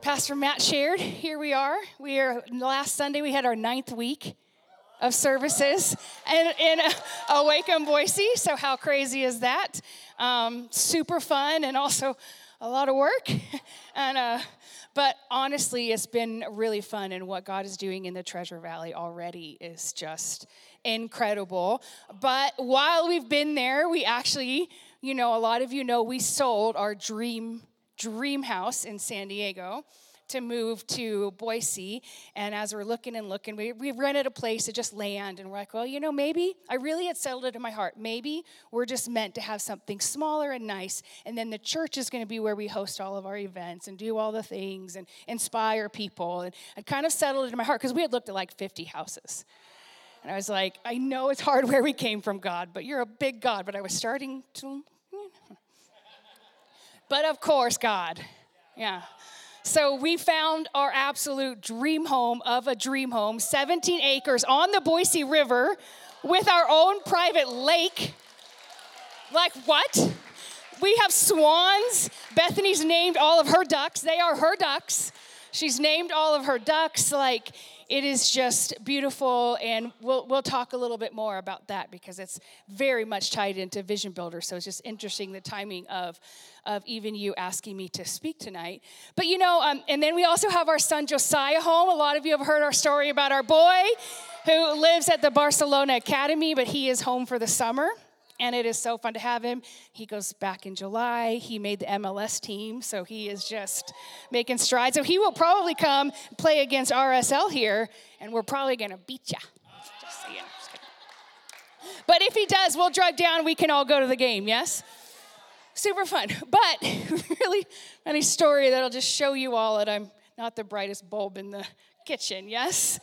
Pastor Matt shared, here we are. We are, last Sunday, we had our ninth week of services in, in Awaken Boise. So, how crazy is that? Um, super fun and also a lot of work. and, uh, but honestly, it's been really fun, and what God is doing in the Treasure Valley already is just incredible. But while we've been there, we actually, you know, a lot of you know, we sold our dream dream house in San Diego to move to Boise. And as we're looking and looking, we, we rented a place to just land. And we're like, well, you know, maybe I really had settled it in my heart. Maybe we're just meant to have something smaller and nice. And then the church is going to be where we host all of our events and do all the things and inspire people. And I kind of settled it in my heart because we had looked at like 50 houses. And I was like, I know it's hard where we came from, God, but you're a big God. But I was starting to. But of course, God. Yeah. So we found our absolute dream home of a dream home, 17 acres on the Boise River with our own private lake. Like what? We have swans. Bethany's named all of her ducks. They are her ducks. She's named all of her ducks. Like, it is just beautiful and we'll, we'll talk a little bit more about that because it's very much tied into vision builder so it's just interesting the timing of of even you asking me to speak tonight but you know um, and then we also have our son josiah home a lot of you have heard our story about our boy who lives at the barcelona academy but he is home for the summer and it is so fun to have him. He goes back in July. He made the MLS team, so he is just making strides. So he will probably come play against RSL here, and we're probably going to beat ya. Just. But if he does, we'll drive down. We can all go to the game. Yes. Super fun. But really funny story that'll just show you all that I'm not the brightest bulb in the kitchen. Yes.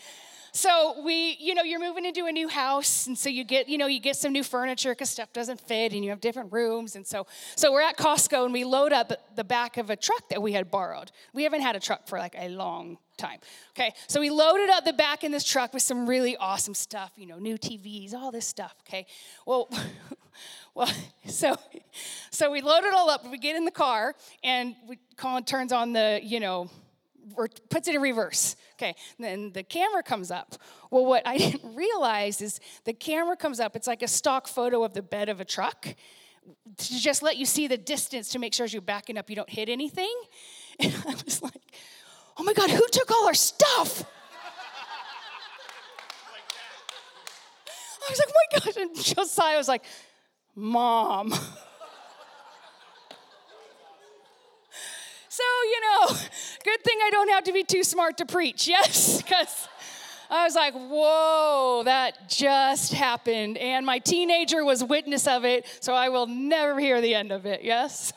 So we, you know, you're moving into a new house, and so you get, you know, you get some new furniture because stuff doesn't fit, and you have different rooms, and so, so we're at Costco, and we load up the back of a truck that we had borrowed. We haven't had a truck for like a long time. Okay, so we loaded up the back in this truck with some really awesome stuff, you know, new TVs, all this stuff. Okay, well. Well, so so we load it all up. We get in the car, and we, Colin turns on the you know or puts it in reverse. Okay, and then the camera comes up. Well, what I didn't realize is the camera comes up, it's like a stock photo of the bed of a truck to just let you see the distance to make sure as you're backing up you don't hit anything. And I was like, oh my God, who took all our stuff? I was like, oh my gosh. And Josiah was like, Mom. So, you know, good thing I don't have to be too smart to preach, yes? Because I was like, whoa, that just happened. And my teenager was witness of it, so I will never hear the end of it, yes?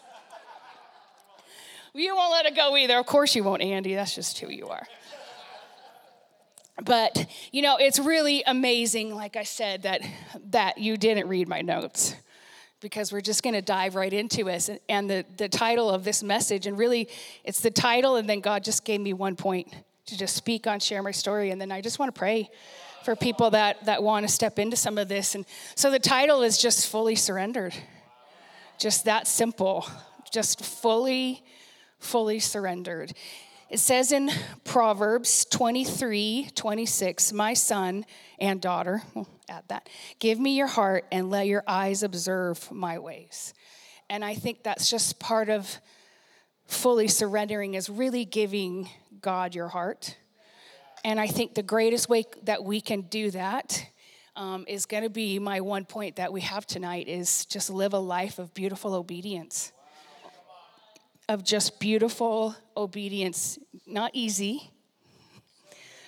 You won't let it go either. Of course you won't, Andy. That's just who you are. But, you know, it's really amazing, like I said, that, that you didn't read my notes because we're just going to dive right into it. And the, the title of this message, and really it's the title, and then God just gave me one point to just speak on, share my story, and then I just want to pray for people that, that want to step into some of this. And so the title is just fully surrendered. Just that simple. Just fully, fully surrendered. It says in Proverbs 23 26, my son and daughter, we'll add that, give me your heart and let your eyes observe my ways. And I think that's just part of fully surrendering, is really giving God your heart. And I think the greatest way that we can do that um, is going to be my one point that we have tonight is just live a life of beautiful obedience of just beautiful obedience. Not easy,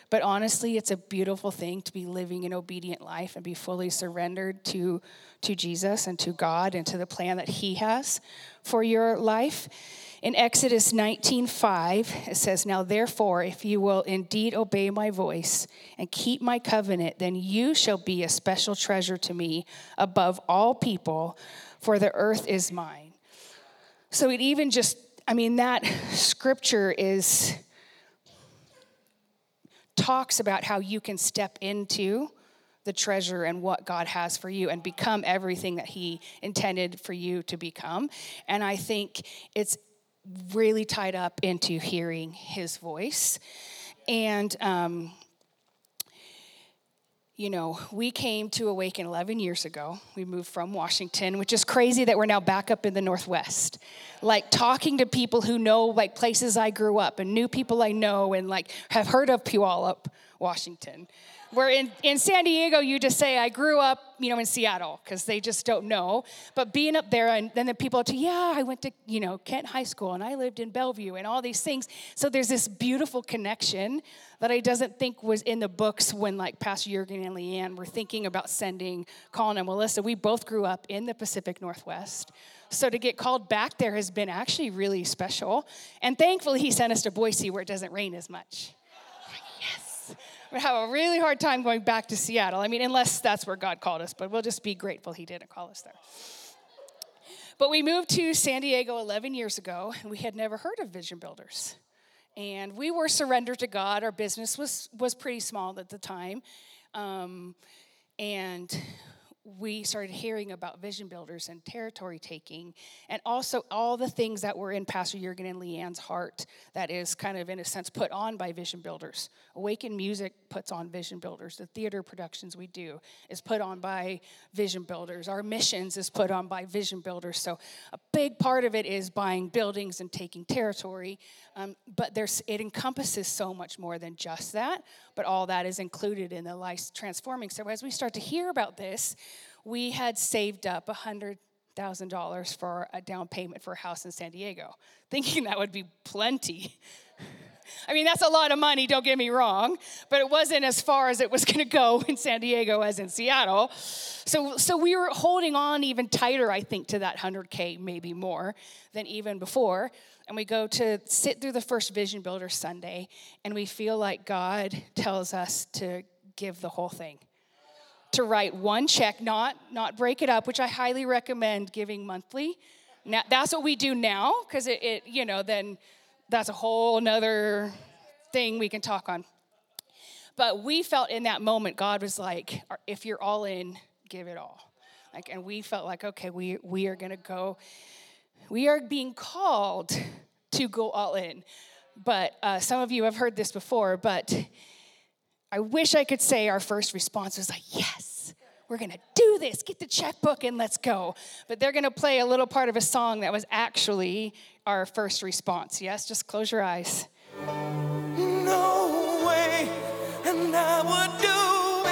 but honestly, it's a beautiful thing to be living an obedient life and be fully surrendered to, to Jesus and to God and to the plan that He has for your life. In Exodus 19:5, it says, "Now therefore, if you will indeed obey my voice and keep my covenant, then you shall be a special treasure to me above all people, for the earth is mine." So it even just, I mean, that scripture is talks about how you can step into the treasure and what God has for you and become everything that He intended for you to become. And I think it's really tied up into hearing his voice. And, um, you know, we came to Awaken 11 years ago. We moved from Washington, which is crazy that we're now back up in the Northwest. Like talking to people who know like places I grew up and new people I know and like have heard of Puyallup, Washington. Where in, in San Diego, you just say, I grew up, you know, in Seattle, because they just don't know. But being up there, and then the people tell, yeah, I went to, you know, Kent High School, and I lived in Bellevue, and all these things. So there's this beautiful connection that I doesn't think was in the books when, like, Pastor Jurgen and Leanne were thinking about sending Colin and Melissa. We both grew up in the Pacific Northwest. So to get called back there has been actually really special. And thankfully, he sent us to Boise where it doesn't rain as much we have a really hard time going back to Seattle. I mean, unless that's where God called us, but we'll just be grateful He didn't call us there. But we moved to San Diego 11 years ago, and we had never heard of Vision Builders. And we were surrendered to God. Our business was, was pretty small at the time. Um, and we started hearing about vision builders and territory taking, and also all the things that were in Pastor Jurgen and Leanne's heart that is kind of, in a sense, put on by vision builders. Awaken Music puts on vision builders. The theater productions we do is put on by vision builders. Our missions is put on by vision builders. So a big part of it is buying buildings and taking territory, um, but there's, it encompasses so much more than just that, but all that is included in the life transforming. So as we start to hear about this, we had saved up a hundred thousand dollars for a down payment for a house in San Diego, thinking that would be plenty. I mean, that's a lot of money, don't get me wrong, but it wasn't as far as it was going to go in San Diego as in Seattle. So, so we were holding on even tighter, I think, to that 100K, maybe more than even before. And we go to sit through the first Vision Builder Sunday, and we feel like God tells us to give the whole thing to write one check, not, not break it up, which I highly recommend giving monthly. Now, that's what we do now, because it, it, you know, then that's a whole nother thing we can talk on. But we felt in that moment, God was like, if you're all in, give it all. Like, and we felt like, okay, we, we are to go, we are being called to go all in. But uh, some of you have heard this before, but I wish I could say our first response was like, yes, we're gonna do this, get the checkbook and let's go. But they're gonna play a little part of a song that was actually our first response. Yes, just close your eyes. No way, and I would do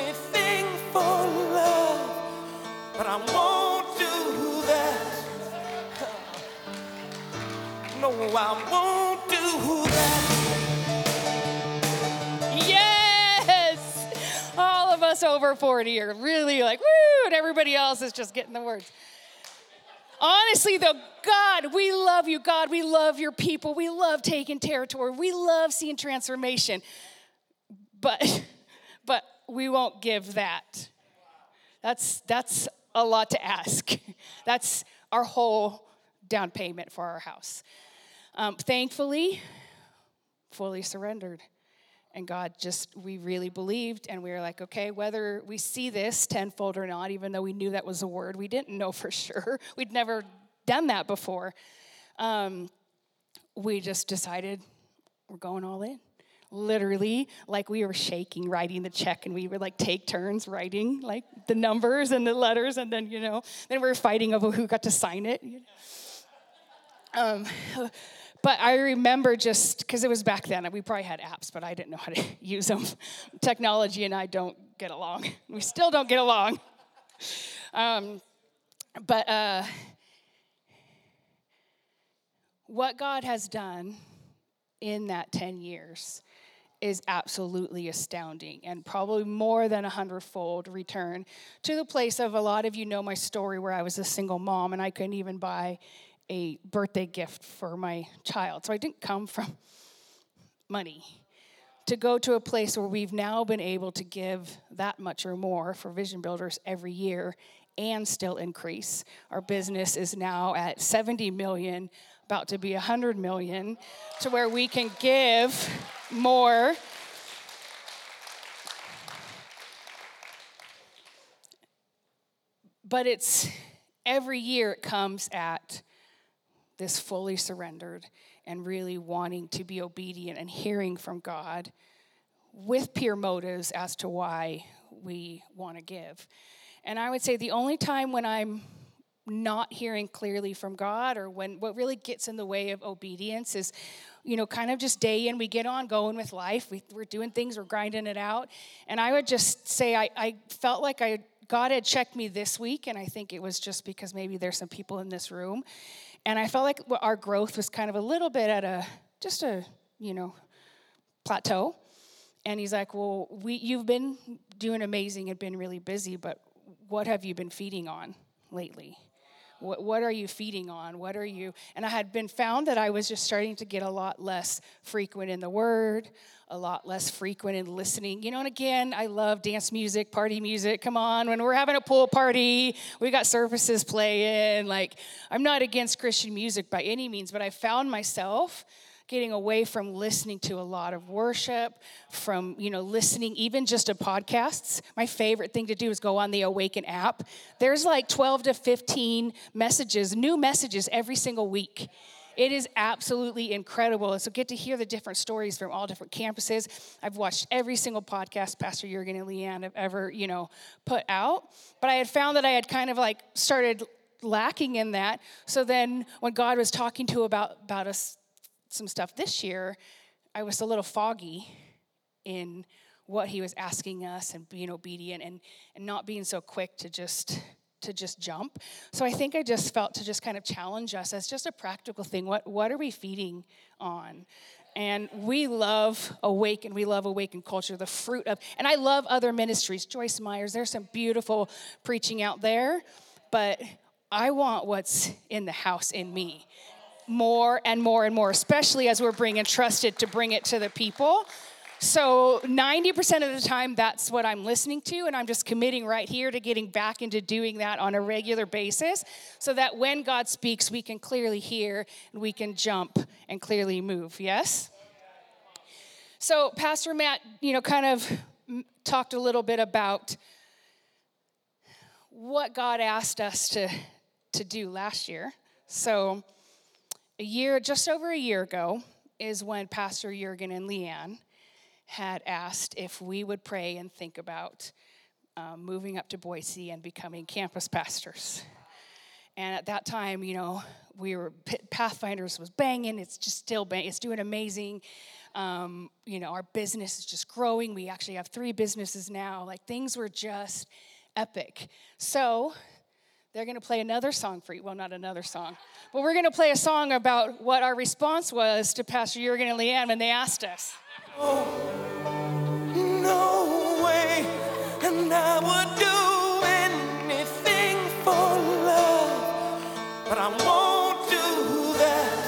anything for love, but I won't do that. No, I won't us over 40 are really like, woo, and everybody else is just getting the words. Honestly, though, God, we love you. God, we love your people. We love taking territory. We love seeing transformation. But, but we won't give that. That's, that's a lot to ask. That's our whole down payment for our house. Um, thankfully, fully surrendered. And God just, we really believed, and we were like, okay, whether we see this tenfold or not, even though we knew that was a word, we didn't know for sure. We'd never done that before. Um, we just decided we're going all in. Literally, like we were shaking, writing the check, and we would like take turns writing like the numbers and the letters, and then, you know, then we were fighting over who got to sign it. You know? um, but I remember just because it was back then, we probably had apps, but I didn't know how to use them. Technology and I don't get along. We still don't get along. Um, but uh, what God has done in that 10 years is absolutely astounding and probably more than a hundredfold return to the place of a lot of you know my story where I was a single mom and I couldn't even buy a birthday gift for my child. So I didn't come from money to go to a place where we've now been able to give that much or more for vision builders every year and still increase. Our business is now at 70 million, about to be 100 million, to where we can give more. But it's every year it comes at this fully surrendered and really wanting to be obedient and hearing from God with pure motives as to why we want to give. And I would say the only time when I'm not hearing clearly from God or when what really gets in the way of obedience is, you know, kind of just day in, we get on going with life. We, are doing things, we're grinding it out. And I would just say, I, I felt like I God had checked me this week, and I think it was just because maybe there's some people in this room. And I felt like our growth was kind of a little bit at a, just a, you know, plateau. And he's like, Well, we, you've been doing amazing and been really busy, but what have you been feeding on lately? What, what are you feeding on? What are you? And I had been found that I was just starting to get a lot less frequent in the word, a lot less frequent in listening. You know, and again, I love dance music, party music. Come on, when we're having a pool party, we got services playing. Like, I'm not against Christian music by any means, but I found myself getting away from listening to a lot of worship, from, you know, listening even just to podcasts. My favorite thing to do is go on the Awaken app. There's like 12 to 15 messages, new messages every single week. It is absolutely incredible. So get to hear the different stories from all different campuses. I've watched every single podcast Pastor Jurgen and Leanne have ever, you know, put out. But I had found that I had kind of like started lacking in that. So then when God was talking to about about us some stuff this year, I was a little foggy in what he was asking us and being obedient and, and not being so quick to just to just jump. So I think I just felt to just kind of challenge us as just a practical thing. What what are we feeding on? And we love Awaken. We love Awaken culture, the fruit of, and I love other ministries. Joyce Myers, there's some beautiful preaching out there, but I want what's in the house in me more and more and more, especially as we're being entrusted to bring it to the people. So 90% of the time, that's what I'm listening to, and I'm just committing right here to getting back into doing that on a regular basis so that when God speaks, we can clearly hear and we can jump and clearly move. Yes? So, Pastor Matt, you know, kind of talked a little bit about what God asked us to, to do last year. So, a year, just over a year ago, is when Pastor Jurgen and Leanne had asked if we would pray and think about um, moving up to Boise and becoming campus pastors. And at that time, you know, we were Pathfinders was banging. It's just still banging. It's doing amazing. Um, you know, our business is just growing. We actually have three businesses now. Like things were just epic. So they're going to play another song for you. Well, not another song, but we're going to play a song about what our response was to Pastor Jurgen and Leanne when they asked us. Oh, no way, and I would do anything for love, but I won't do that.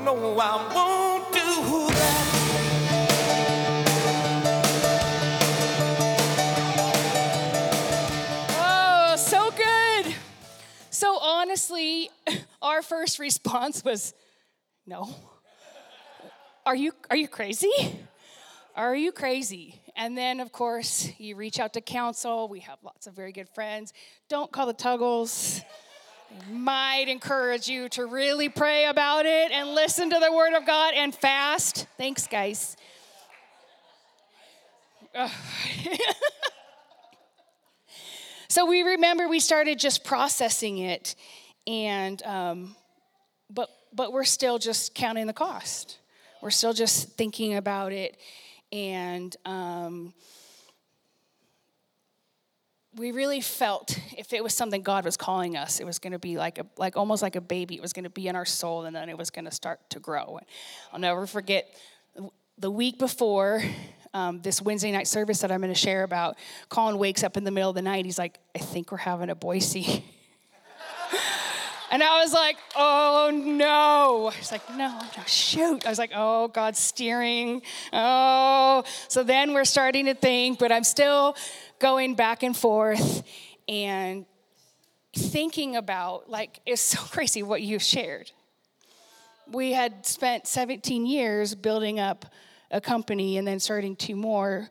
No, I won't do that. our first response was no. Are you are you crazy? Are you crazy? And then of course, you reach out to counsel. We have lots of very good friends. Don't call the Tuggles. They might encourage you to really pray about it and listen to the word of God and fast. Thanks, guys. So we remember we started just processing it, and um, but but we're still just counting the cost. We're still just thinking about it, and um, we really felt if it was something God was calling us, it was going to be like a like almost like a baby. It was going to be in our soul, and then it was going to start to grow. I'll never forget the week before um, this Wednesday night service that I'm going to share about, Colin wakes up in the middle of the night. He's like, I think we're having a Boise. And I was like, oh no. He's like, no, no, shoot. I was like, oh, God's steering. Oh. So then we're starting to think, but I'm still going back and forth and thinking about, like, it's so crazy what you shared. We had spent 17 years building up a company and then starting two more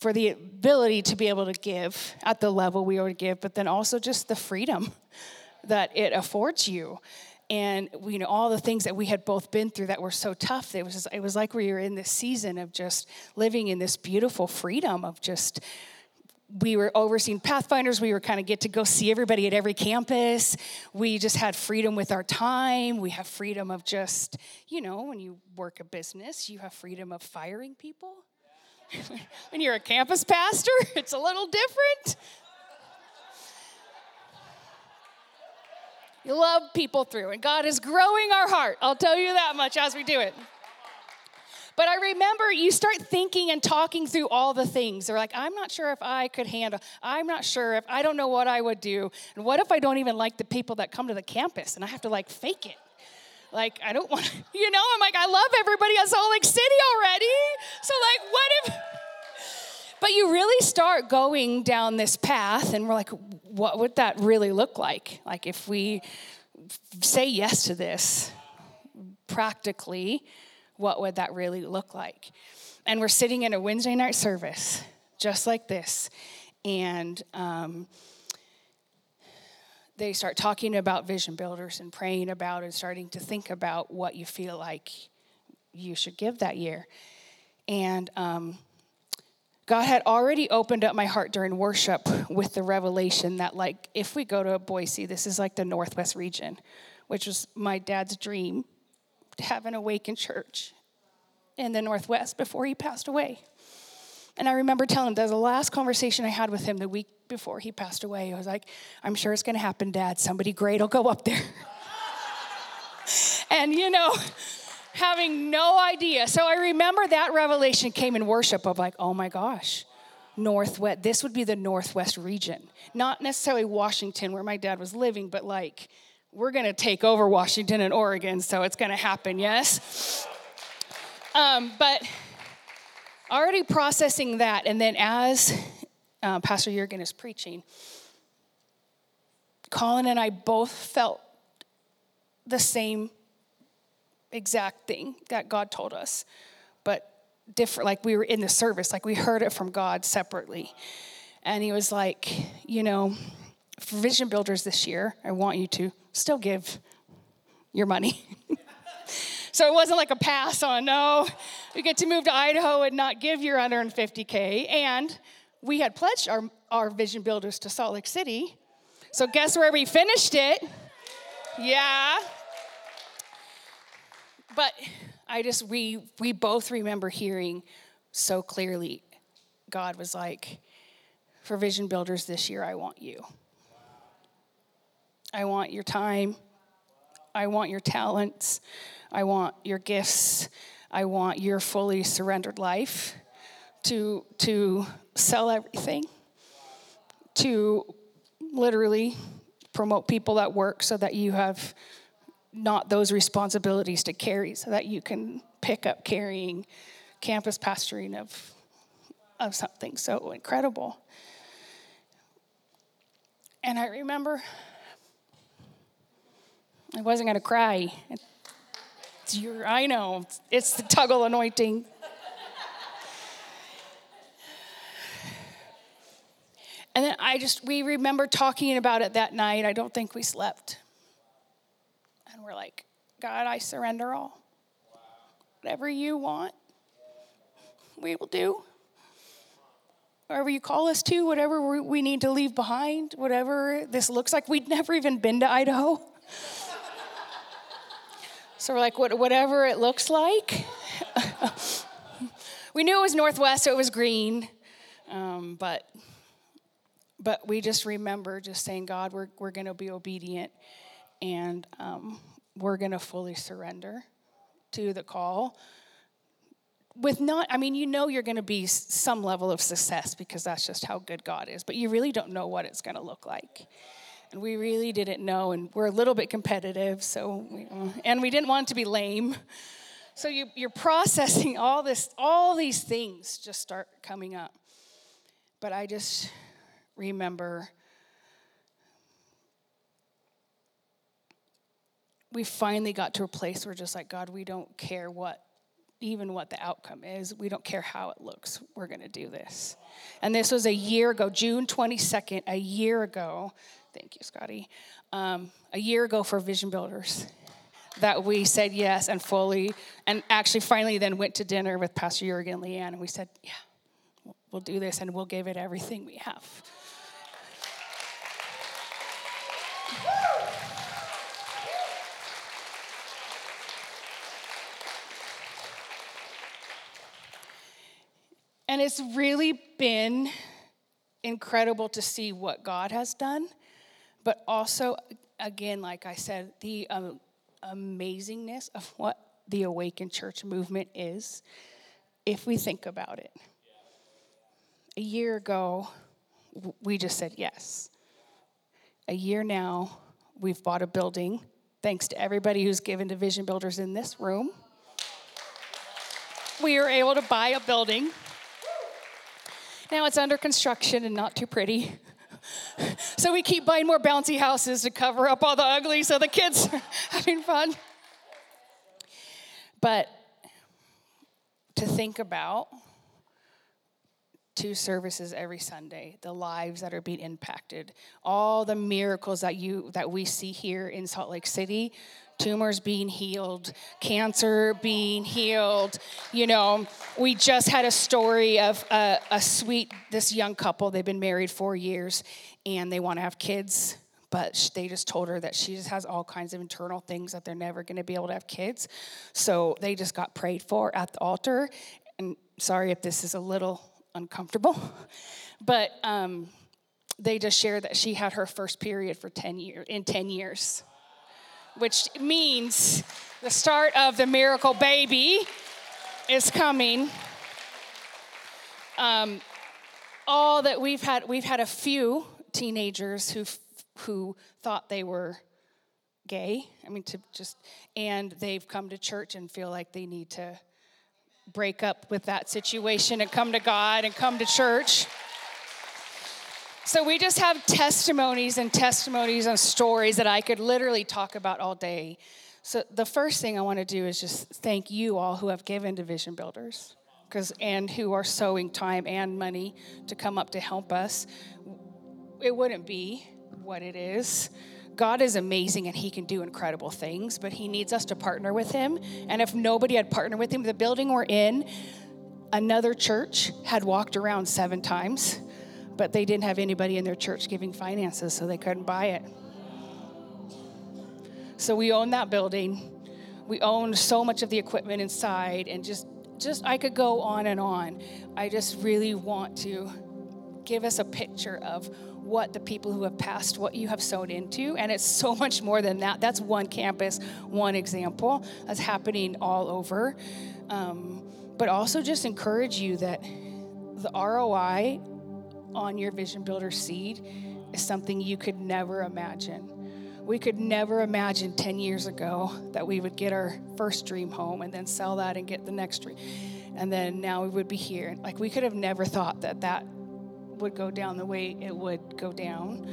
for the ability to be able to give at the level we were to give, but then also just the freedom that it affords you. And you know all the things that we had both been through that were so tough. It was it was like we were in this season of just living in this beautiful freedom of just we were overseeing pathfinders we were kind of get to go see everybody at every campus we just had freedom with our time we have freedom of just you know when you work a business you have freedom of firing people when you're a campus pastor it's a little different You love people through, and God is growing our heart. I'll tell you that much as we do it. But I remember you start thinking and talking through all the things. They're like, I'm not sure if I could handle, I'm not sure if I don't know what I would do. And what if I don't even like the people that come to the campus and I have to like fake it? Like, I don't want to, you know, I'm like, I love everybody at Salt Lake City already. So, like, what if, but you really start going down this path, and we're like, what would that really look like? Like, if we say yes to this practically, what would that really look like? And we're sitting in a Wednesday night service just like this, and um, they start talking about vision builders and praying about and starting to think about what you feel like you should give that year. And um, God had already opened up my heart during worship with the revelation that, like, if we go to Boise, this is like the Northwest region, which was my dad's dream to have an Awaken church in the Northwest before he passed away. And I remember telling him, that the last conversation I had with him the week before he passed away. I was like, I'm sure it's going to happen, Dad. Somebody great will go up there. and, you know, having no idea. So I remember that revelation came in worship of like, oh my gosh, Northwest, this would be the Northwest region. Not necessarily Washington where my dad was living, but like, we're gonna take over Washington and Oregon, so it's gonna happen, yes? Um, but already processing that, and then as uh, Pastor Jurgen is preaching, Colin and I both felt the same exact thing that God told us, but different, like we were in the service, like we heard it from God separately. And he was like, you know, for Vision Builders this year, I want you to still give your money. so it wasn't like a pass on, no, you get to move to Idaho and not give your 150K. And we had pledged our, our Vision Builders to Salt Lake City. So guess where we finished it? Yeah, but I just we we both remember hearing so clearly God was like for vision builders this year I want you. I want your time. I want your talents. I want your gifts. I want your fully surrendered life to to sell everything to literally promote people at work so that you have not those responsibilities to carry so that you can pick up carrying campus pastoring of, of something so incredible. And I remember I wasn't going to cry. It's your, I know, it's the tuggle anointing. And then I just, we remember talking about it that night. I don't think we slept we're like, God, I surrender all. Whatever you want, we will do. Wherever you call us to, whatever we need to leave behind, whatever this looks like. We'd never even been to Idaho. so we're like, whatever it looks like. we knew it was northwest, so it was green. Um, but but we just remember just saying, God, we're, we're going to be obedient. And um, we're going to fully surrender to the call with not i mean you know you're going to be some level of success because that's just how good god is but you really don't know what it's going to look like And we really didn't know, and we're a little bit competitive, so, we, and we didn't want to be lame. So you, you're processing all this, all these things just start coming up. But I just remember we finally got to a place where just like, God, we don't care what, even what the outcome is. We don't care how it looks. We're going to do this. And this was a year ago, June 22nd, a year ago. Thank you, Scotty. Um, a year ago for Vision Builders that we said yes and fully, and actually finally then went to dinner with Pastor Jurgen Leanne, and we said, yeah, we'll do this and we'll give it everything we have. And it's really been incredible to see what God has done, but also, again, like I said, the um, amazingness of what the Awaken Church movement is if we think about it. A year ago, we just said yes. A year now, we've bought a building, thanks to everybody who's given to Vision Builders in this room. We were able to buy a building. Now it's under construction and not too pretty. so we keep buying more bouncy houses to cover up all the ugly so the kids are having fun. But to think about two services every Sunday, the lives that are being impacted, all the miracles that you that we see here in Salt Lake City, tumors being healed, cancer being healed. You know, we just had a story of a, a sweet, this young couple, they've been married four years and they want to have kids. But they just told her that she just has all kinds of internal things that they're never going to be able to have kids. So they just got prayed for at the altar. And sorry if this is a little uncomfortable, but um, they just shared that she had her first period for 10 years in 10 years which means the start of the miracle baby is coming. Um, all that we've had, we've had a few teenagers who who thought they were gay. I mean, to just and they've come to church and feel like they need to break up with that situation and come to God and come to church. So we just have testimonies and testimonies and stories that I could literally talk about all day. So the first thing I want to do is just thank you all who have given to Vision Builders because and who are sowing time and money to come up to help us. It wouldn't be what it is. God is amazing and he can do incredible things, but he needs us to partner with him. And if nobody had partnered with him, the building we're in, another church had walked around seven times but they didn't have anybody in their church giving finances, so they couldn't buy it. So we own that building. We own so much of the equipment inside, and just, just I could go on and on. I just really want to give us a picture of what the people who have passed, what you have sown into. And it's so much more than that. That's one campus, one example that's happening all over. Um, but also just encourage you that the ROI on your vision builder seed is something you could never imagine. We could never imagine 10 years ago that we would get our first dream home and then sell that and get the next dream. And then now we would be here. Like we could have never thought that that would go down the way it would go down.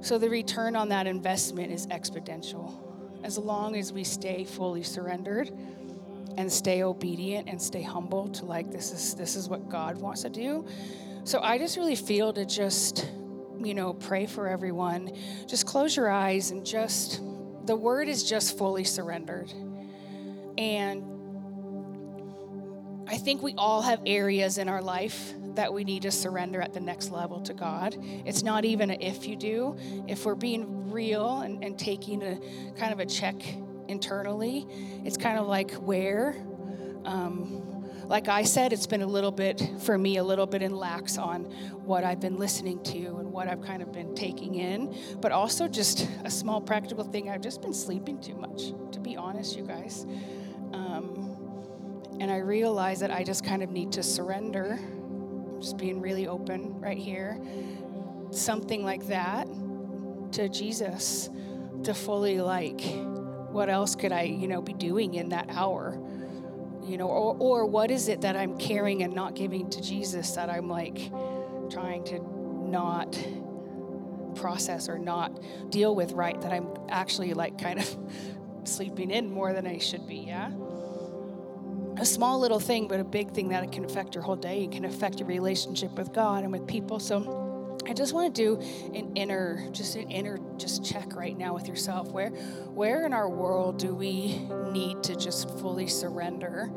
So the return on that investment is exponential. As long as we stay fully surrendered and stay obedient and stay humble to like this is this is what God wants to do so I just really feel to just, you know, pray for everyone. Just close your eyes and just, the word is just fully surrendered. And I think we all have areas in our life that we need to surrender at the next level to God. It's not even if you do. If we're being real and, and taking a kind of a check internally, it's kind of like where. Um, like I said, it's been a little bit, for me, a little bit in lax on what I've been listening to and what I've kind of been taking in. But also, just a small practical thing, I've just been sleeping too much, to be honest, you guys. Um, and I realize that I just kind of need to surrender, just being really open right here. Something like that to Jesus to fully like what else could I, you know, be doing in that hour? You know, or, or what is it that I'm carrying and not giving to Jesus that I'm like trying to not process or not deal with right that I'm actually like kind of sleeping in more than I should be, yeah? A small little thing, but a big thing that can affect your whole day. It can affect your relationship with God and with people. So I just want to do an inner, just an inner, just check right now with yourself. Where, where in our world do we need to just fully surrender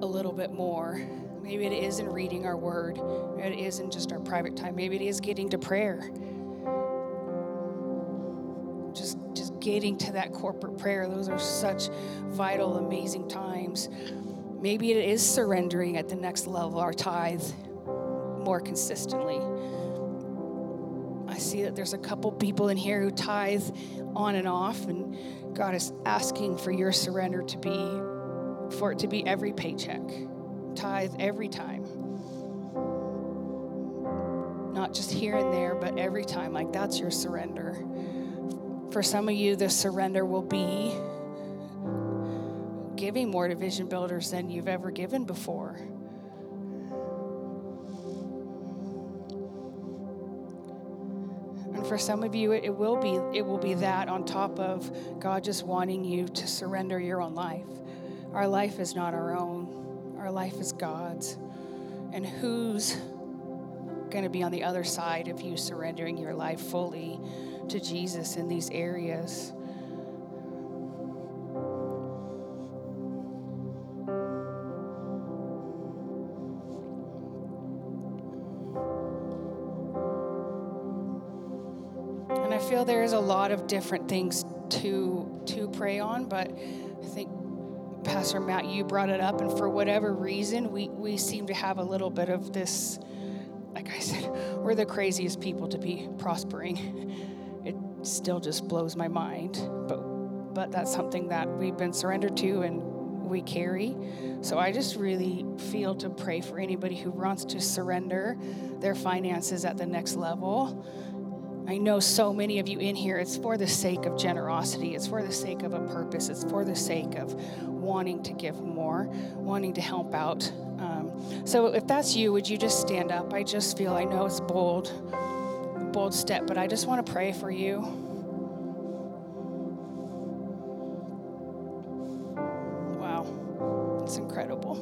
a little bit more? Maybe it is in reading our word. Maybe it is in just our private time. Maybe it is getting to prayer. Just, just getting to that corporate prayer. Those are such vital, amazing times. Maybe it is surrendering at the next level, our tithe more consistently. See that there's a couple people in here who tithe on and off, and God is asking for your surrender to be, for it to be every paycheck, tithe every time. Not just here and there, but every time. Like that's your surrender. For some of you, the surrender will be giving more to Vision Builders than you've ever given before. And for some of you, it, it will be it will be that on top of God just wanting you to surrender your own life. Our life is not our own. Our life is God's. And who's going to be on the other side of you surrendering your life fully to Jesus in these areas? And I feel there is a lot of different things to to pray on, but I think Pastor Matt, you brought it up, and for whatever reason, we we seem to have a little bit of this. Like I said, we're the craziest people to be prospering. It still just blows my mind, but but that's something that we've been surrendered to and we carry. So I just really feel to pray for anybody who wants to surrender their finances at the next level. I know so many of you in here, it's for the sake of generosity, it's for the sake of a purpose, it's for the sake of wanting to give more, wanting to help out. Um, so if that's you, would you just stand up? I just feel, I know it's bold, bold step, but I just want to pray for you. Wow, it's incredible.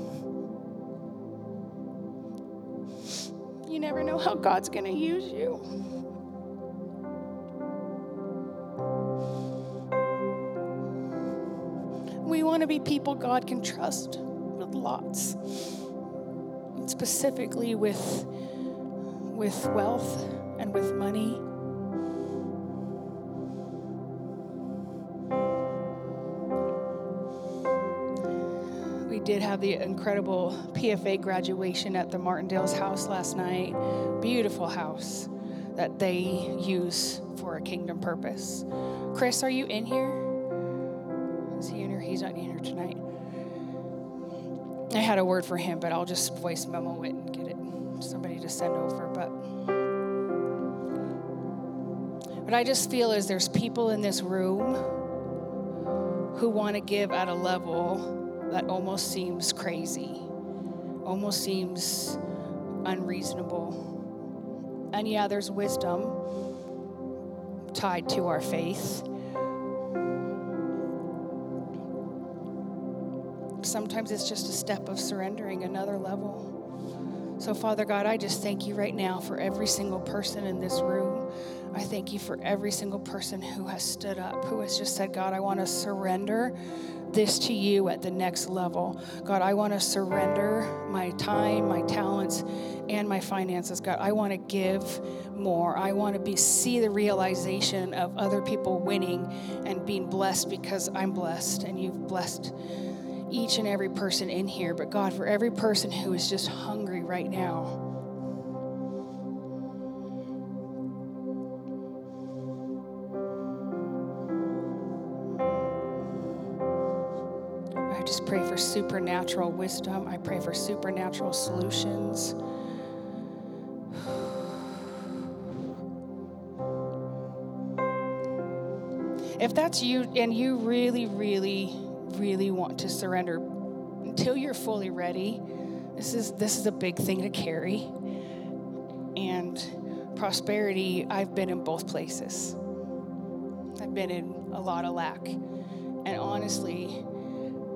You never know how God's going to use you. To be people God can trust with lots, specifically with, with wealth and with money. We did have the incredible PFA graduation at the Martindale's house last night. Beautiful house that they use for a kingdom purpose. Chris, are you in here? He's not here tonight. I had a word for him, but I'll just voice memo it and get it somebody to send over. But what I just feel is there's people in this room who want to give at a level that almost seems crazy, almost seems unreasonable. And yeah, there's wisdom tied to our faith. Sometimes it's just a step of surrendering another level. So, Father God, I just thank you right now for every single person in this room. I thank you for every single person who has stood up, who has just said, God, I want to surrender this to you at the next level. God, I want to surrender my time, my talents, and my finances. God, I want to give more. I want to be see the realization of other people winning and being blessed because I'm blessed and you've blessed each and every person in here. But God, for every person who is just hungry right now, I just pray for supernatural wisdom. I pray for supernatural solutions. if that's you and you really, really, really want to surrender until you're fully ready, this is this is a big thing to carry. And prosperity, I've been in both places. I've been in a lot of lack. And honestly,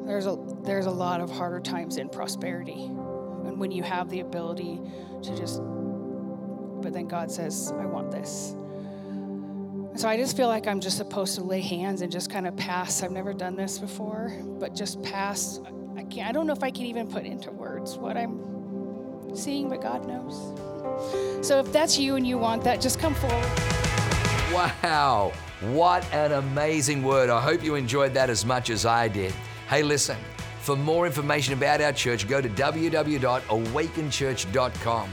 there's a there's a lot of harder times in prosperity. And when you have the ability to just but then God says, I want this. So I just feel like I'm just supposed to lay hands and just kind of pass. I've never done this before, but just pass. I can't I don't know if I can even put into words what I'm seeing, but God knows. So if that's you and you want that, just come forward. Wow, what an amazing word. I hope you enjoyed that as much as I did. Hey, listen, for more information about our church, go to www.awakenchurch.com